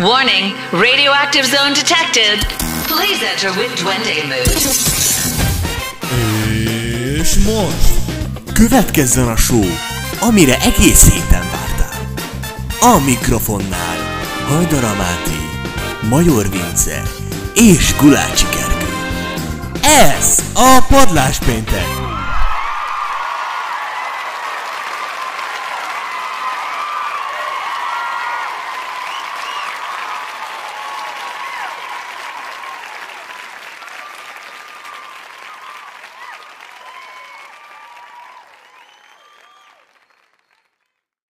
Warning, radioactive zone detected. Please enter with Duende mood. És most következzen a show, amire egész héten vártál. A mikrofonnál Hajdara Máté, Major Vince és Gulácsi Gergő. Ez a Padlás Péntek,